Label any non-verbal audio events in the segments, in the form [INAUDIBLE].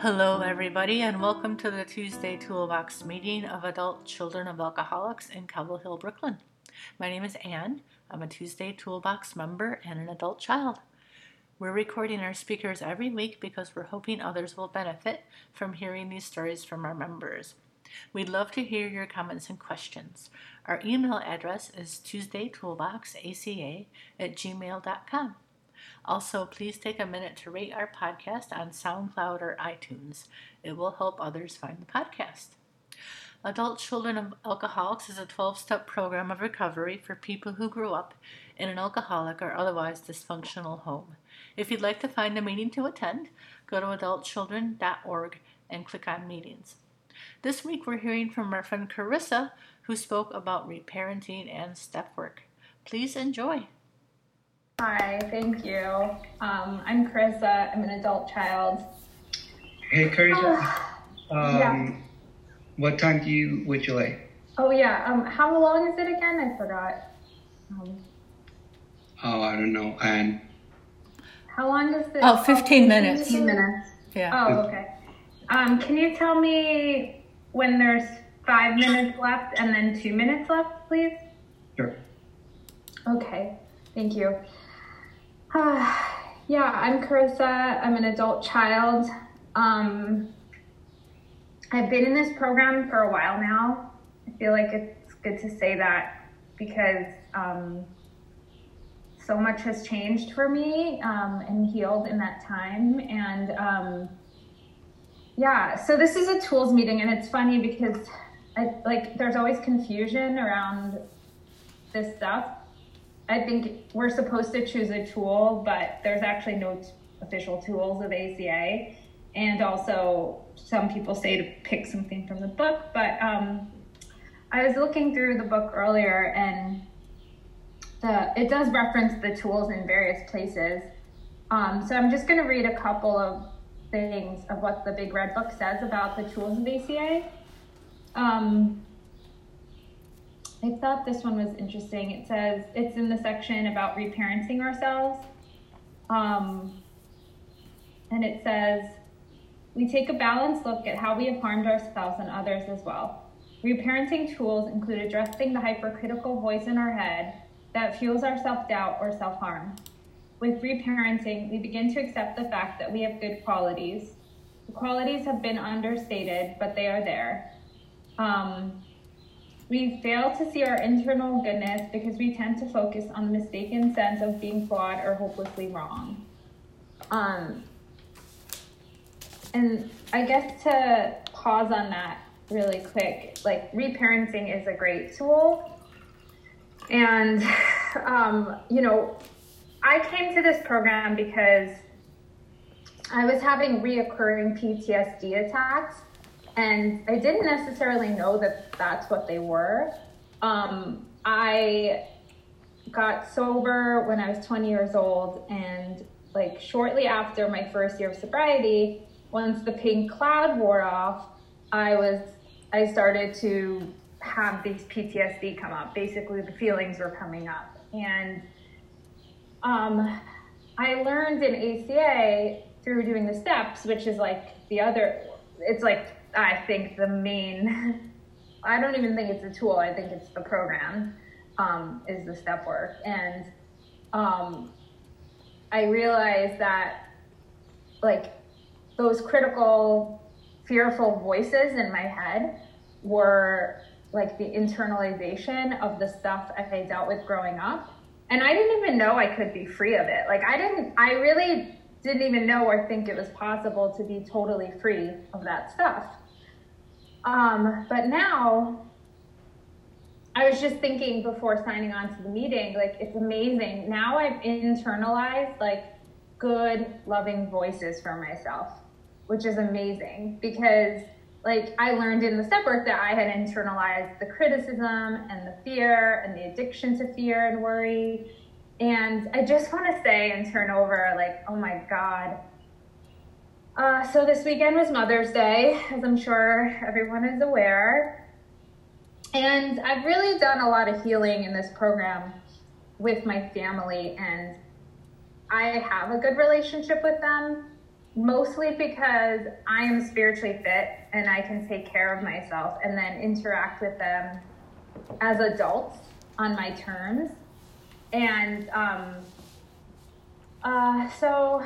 Hello, everybody, and welcome to the Tuesday Toolbox meeting of adult children of alcoholics in Cobble Hill, Brooklyn. My name is Anne. I'm a Tuesday Toolbox member and an adult child. We're recording our speakers every week because we're hoping others will benefit from hearing these stories from our members. We'd love to hear your comments and questions. Our email address is tuesdaytoolboxaca at gmail.com. Also, please take a minute to rate our podcast on SoundCloud or iTunes. It will help others find the podcast. Adult Children of Alcoholics is a 12 step program of recovery for people who grew up in an alcoholic or otherwise dysfunctional home. If you'd like to find a meeting to attend, go to adultchildren.org and click on meetings. This week we're hearing from our friend Carissa, who spoke about reparenting and step work. Please enjoy. Hi, thank you. Um, I'm Carissa. I'm an adult child. Hey, Carissa. um, yeah. What time do you would you like? Oh yeah. Um, how long is it again? I forgot. Um, Oh, I don't know. And how long is it? Oh, 15 minutes. 15 minutes. Yeah. Oh, okay. Um, can you tell me when there's five minutes left and then two minutes left, please? sure. Okay, thank you. [SIGHS] yeah, I'm Carissa. I'm an adult child. Um, I've been in this program for a while now. I feel like it's good to say that because um, so much has changed for me um, and healed in that time. And um, yeah, so this is a tools meeting, and it's funny because I, like there's always confusion around this stuff. I think we're supposed to choose a tool, but there's actually no t- official tools of ACA. And also, some people say to pick something from the book, but um, I was looking through the book earlier, and the it does reference the tools in various places. Um, so I'm just going to read a couple of things of what the Big Red Book says about the tools of ACA. Um, I thought this one was interesting. It says it's in the section about reparenting ourselves. Um, and it says, we take a balanced look at how we have harmed ourselves and others as well. Reparenting tools include addressing the hypercritical voice in our head that fuels our self doubt or self harm. With reparenting, we begin to accept the fact that we have good qualities. The qualities have been understated, but they are there. Um, we fail to see our internal goodness because we tend to focus on the mistaken sense of being flawed or hopelessly wrong. Um, and I guess to pause on that really quick, like reparenting is a great tool. And, [SIGHS] um, you know, I came to this program because I was having reoccurring PTSD attacks and I didn't necessarily know that that's what they were. Um, I got sober when I was 20 years old, and like shortly after my first year of sobriety, once the pink cloud wore off, I was I started to have these PTSD come up. Basically, the feelings were coming up, and um, I learned in ACA through doing the steps, which is like the other. It's like I think the main, [LAUGHS] I don't even think it's a tool, I think it's the program, um, is the step work. And um, I realized that, like, those critical, fearful voices in my head were like the internalization of the stuff I dealt with growing up. And I didn't even know I could be free of it. Like, I didn't, I really didn't even know or think it was possible to be totally free of that stuff. Um, but now, I was just thinking before signing on to the meeting, like it's amazing. Now I've internalized like good, loving voices for myself, which is amazing because like I learned in the step work that I had internalized the criticism and the fear and the addiction to fear and worry. And I just want to say and turn over like, oh my God, uh, so this weekend was Mother's Day, as I'm sure everyone is aware. And I've really done a lot of healing in this program with my family, and I have a good relationship with them. mostly because I am spiritually fit and I can take care of myself and then interact with them as adults on my terms. And um, uh, so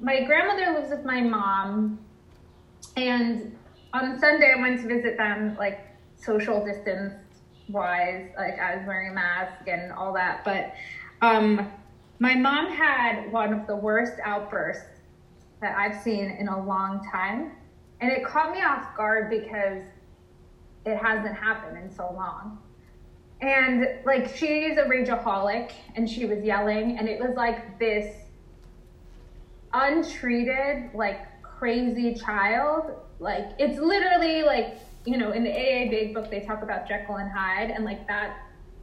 my grandmother lives with my mom, and on Sunday I went to visit them, like social distance wise, like I was wearing a mask and all that. But um, my mom had one of the worst outbursts that I've seen in a long time. And it caught me off guard because it hasn't happened in so long. And like she's a rageaholic and she was yelling and it was like this untreated, like crazy child. Like it's literally like, you know, in the AA Big Book they talk about Jekyll and Hyde and like that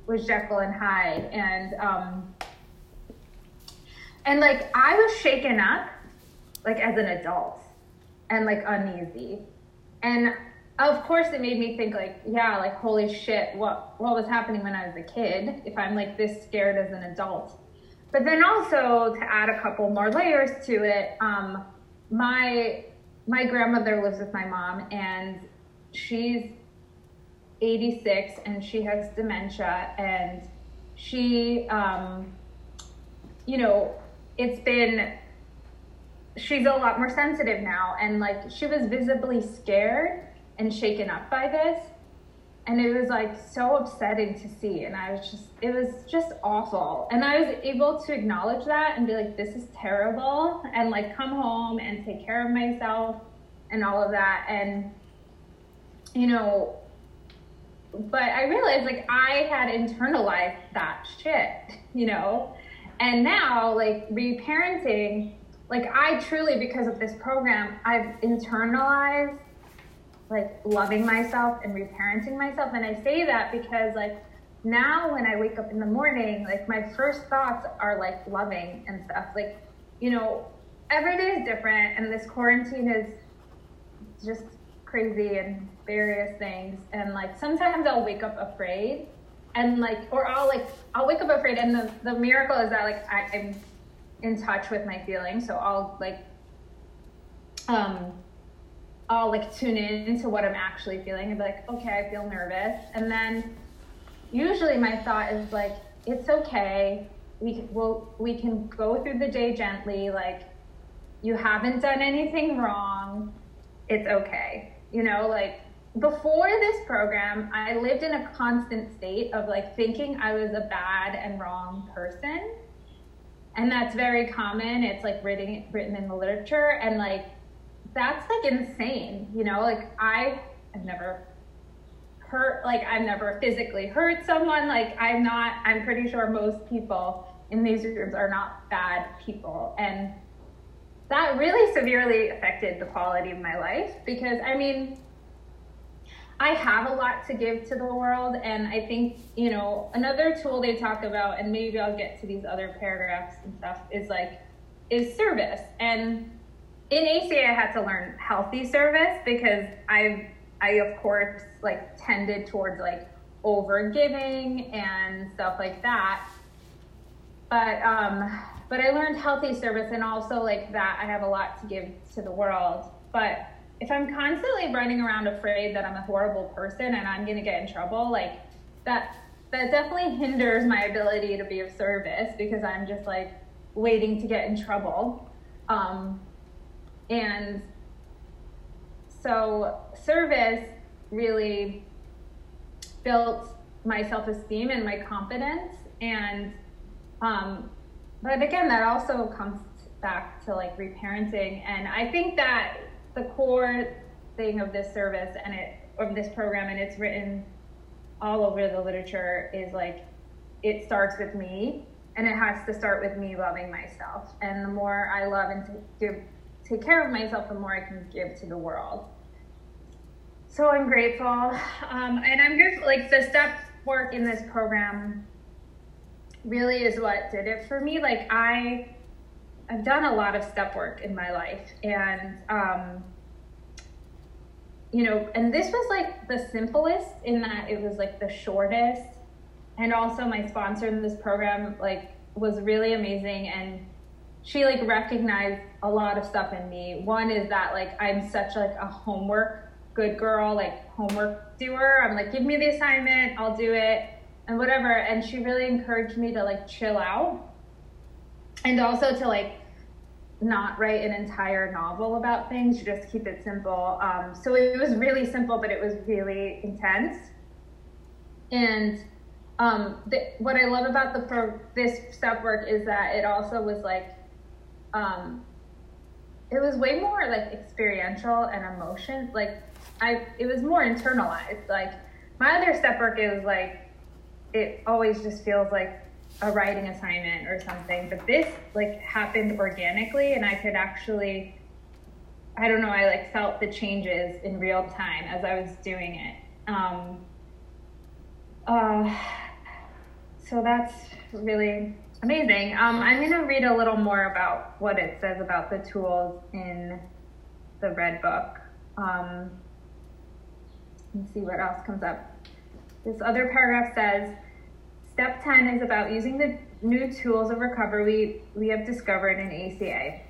was Jekyll and Hyde. And um and like I was shaken up like as an adult and like uneasy. And of course it made me think like, yeah, like holy shit, what what was happening when I was a kid if I'm like this scared as an adult. But then also to add a couple more layers to it, um, my my grandmother lives with my mom and she's 86 and she has dementia and she um, you know it's been she's a lot more sensitive now and like she was visibly scared and shaken up by this and it was like so upsetting to see and i was just it was just awful. And i was able to acknowledge that and be like this is terrible and like come home and take care of myself and all of that. And you know but i realized like i had internalized that shit [LAUGHS] you know? And now like reparenting like I truly, because of this program, I've internalized like loving myself and reparenting myself. And I say that because like now when I wake up in the morning, like my first thoughts are like loving and stuff. Like, you know, every day is different and this quarantine is just crazy and various things. And like sometimes I'll wake up afraid and like or I'll like I'll wake up afraid and the, the miracle is that like I, I'm in touch with my feelings. So I'll like, um, I'll like tune in to what I'm actually feeling and be like, okay, I feel nervous. And then usually my thought is like, it's okay. We will, we can go through the day gently. Like you haven't done anything wrong. It's okay. You know, like before this program, I lived in a constant state of like thinking I was a bad and wrong person and that's very common it's like written written in the literature and like that's like insane you know like i have never hurt like i've never physically hurt someone like i'm not i'm pretty sure most people in these rooms are not bad people and that really severely affected the quality of my life because i mean I have a lot to give to the world. And I think, you know, another tool they talk about, and maybe I'll get to these other paragraphs and stuff, is like, is service. And in ACA, I had to learn healthy service because I've, I, of course, like tended towards like over giving and stuff like that. But, um, but I learned healthy service and also like that I have a lot to give to the world. But if I'm constantly running around afraid that I'm a horrible person and I'm to get in trouble, like that that definitely hinders my ability to be of service because I'm just like waiting to get in trouble. Um, and so service really built my self-esteem and my confidence. And um, but again that also comes back to like reparenting. And i think that the core thing of this service and it of this program and it's written all over the literature is like it starts with me and it has to start with me loving myself. And the more i love and give take care of myself the more i can give to the world. So i'm grateful um, and i'm grateful like the step work in this program really is what did it for me. Like i I've done a lot of step work in my life, and um, you know, and this was like the simplest in that it was like the shortest, and also my sponsor in this program like was really amazing, and she like recognized a lot of stuff in me. One is that like I'm such like a homework good girl, like homework doer. I'm like, give me the assignment, I'll do it, and whatever. And she really encouraged me to like chill out and also to like not write an entire novel about things, just keep it simple. Um, so it was really simple, but it was really intense. And um, the, what I love about the pro, this step work is that it also was like, um, it was way more like experiential and emotion. Like I, it was more internalized. Like my other step work is like, it always just feels like a writing assignment or something. But this like happened organically, and I could actually, I don't know, I like felt the changes in real time as I was doing it. Um, uh, so that's really amazing. Um, I'm going to read a little more about what it says about the tools in the Red Book. Um, let's see what else comes up. This other paragraph says, Step 10 is about using the new tools of recovery we have discovered in ACA.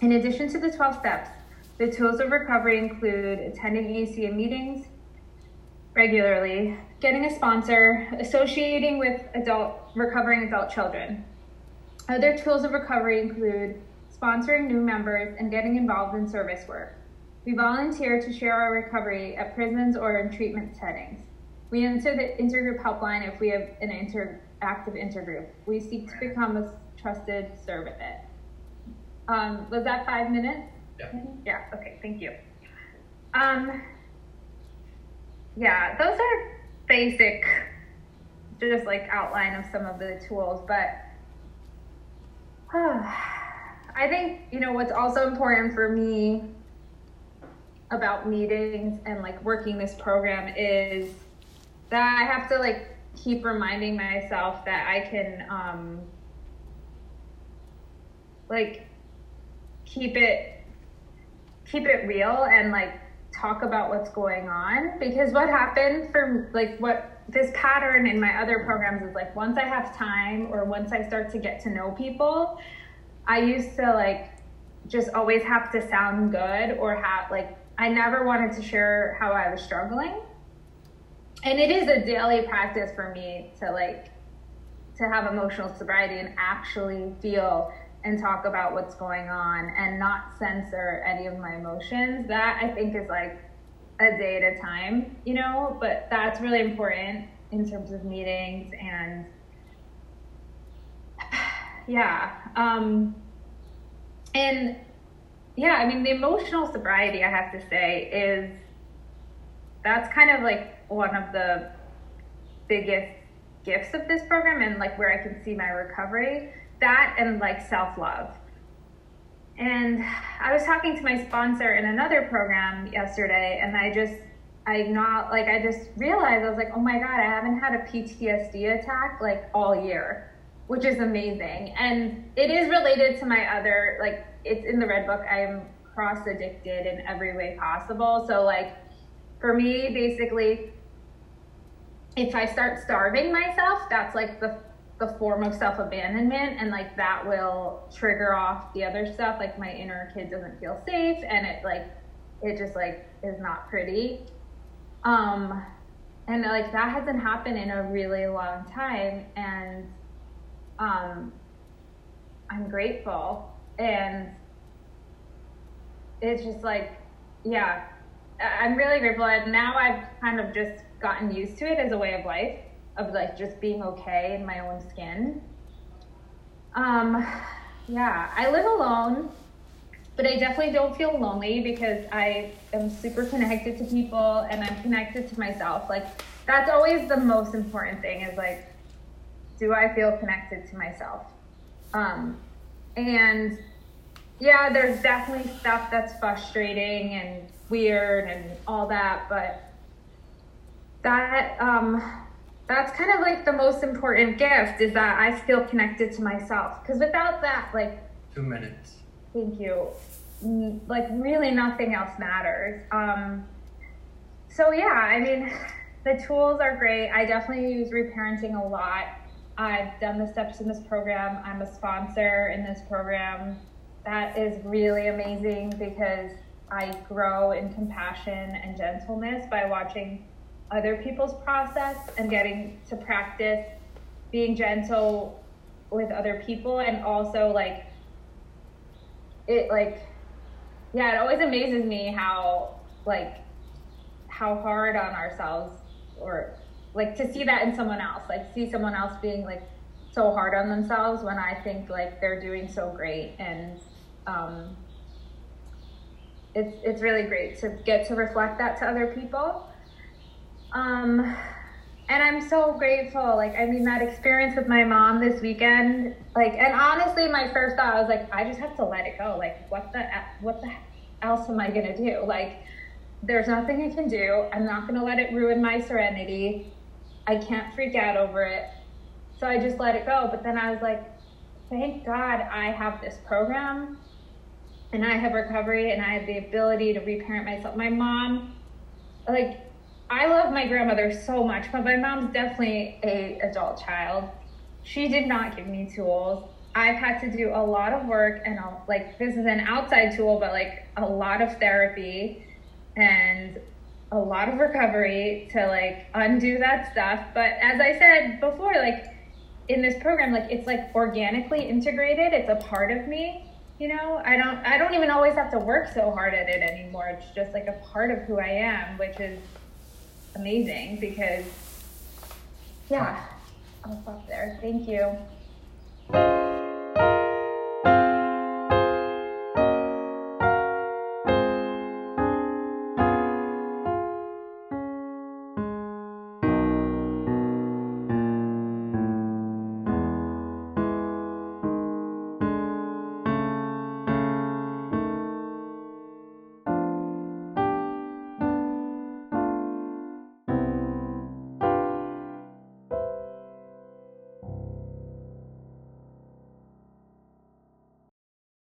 In addition to the 12 steps, the tools of recovery include attending ACA meetings regularly, getting a sponsor, associating with adult recovering adult children. Other tools of recovery include sponsoring new members and getting involved in service work. We volunteer to share our recovery at prisons or in treatment settings. We enter the intergroup helpline if we have an inter- active intergroup. We seek to become a trusted servant. Um, was that five minutes? Yeah. Yeah, okay, thank you. Um, yeah, those are basic, just like outline of some of the tools, but uh, [SIGHS] I think, you know, what's also important for me about meetings and like working this program is that I have to like keep reminding myself that I can um like keep it keep it real and like talk about what's going on because what happened for like what this pattern in my other programs is like once I have time or once I start to get to know people I used to like just always have to sound good or have like I never wanted to share how I was struggling. And it is a daily practice for me to like to have emotional sobriety and actually feel and talk about what's going on and not censor any of my emotions. That I think is like a day at a time, you know, but that's really important in terms of meetings and [SIGHS] yeah. Um and yeah, I mean, the emotional sobriety, I have to say, is that's kind of like one of the biggest gifts of this program and like where I can see my recovery. That and like self love. And I was talking to my sponsor in another program yesterday, and I just, I not like, I just realized I was like, oh my God, I haven't had a PTSD attack like all year, which is amazing. And it is related to my other, like, it's in the red book i am cross addicted in every way possible so like for me basically if i start starving myself that's like the the form of self abandonment and like that will trigger off the other stuff like my inner kid doesn't feel safe and it like it just like is not pretty. Um and like that hasn't happened in a really long time and um i'm grateful. And it's just like yeah i'm really grateful. And now i've kind of just gotten used to it as a way of life of like just being okay in my own skin. Um yeah i live alone but i definitely don't feel lonely because i am super connected to people and i'm connected to myself. Like that's always the most important thing is like do i feel connected to myself? Um and yeah, there's definitely stuff that's frustrating and weird and all that, but that um that's kind of like the most important gift is that I feel connected to myself. Because without that, like two minutes. Thank you. Like really, nothing else matters. Um, so yeah, I mean, [LAUGHS] the tools are great. I definitely use reparenting a lot I've done the steps in this program. I'm a sponsor in this program. That is really amazing because I grow in compassion and gentleness by watching other people's process and getting to practice being gentle with other people and also like it like yeah it always amazes me how like how hard on ourselves or like to see that in someone else like see someone else being like so hard on themselves when i think like they're doing so great and um it's it's really great to get to reflect that to other people um and I'm so grateful. Like, I mean, that experience with my mom this weekend, like, and honestly, my first thought was like, I just have to let it go. Like, what the, what the else am I gonna do? Like, there's nothing I can do. I'm not gonna let it ruin my serenity. I can't freak out over it. So I just let it go. But then I was like, thank God I have this program and I have recovery and I have the ability to reparent myself. My mom, like, I love my grandmother so much, but my mom's definitely a adult child. She did not give me tools. I've had to do a lot of work and I'll, like this is an outside tool, but like a lot of therapy and a lot of recovery to like undo that stuff. But as I said before, like in this program, like it's like organically integrated. It's a part of me. You know, I don't I don't even always have to work so hard at it anymore. It's just like a part of who I am, which is amazing because, yeah, I'll stop there. Thank you.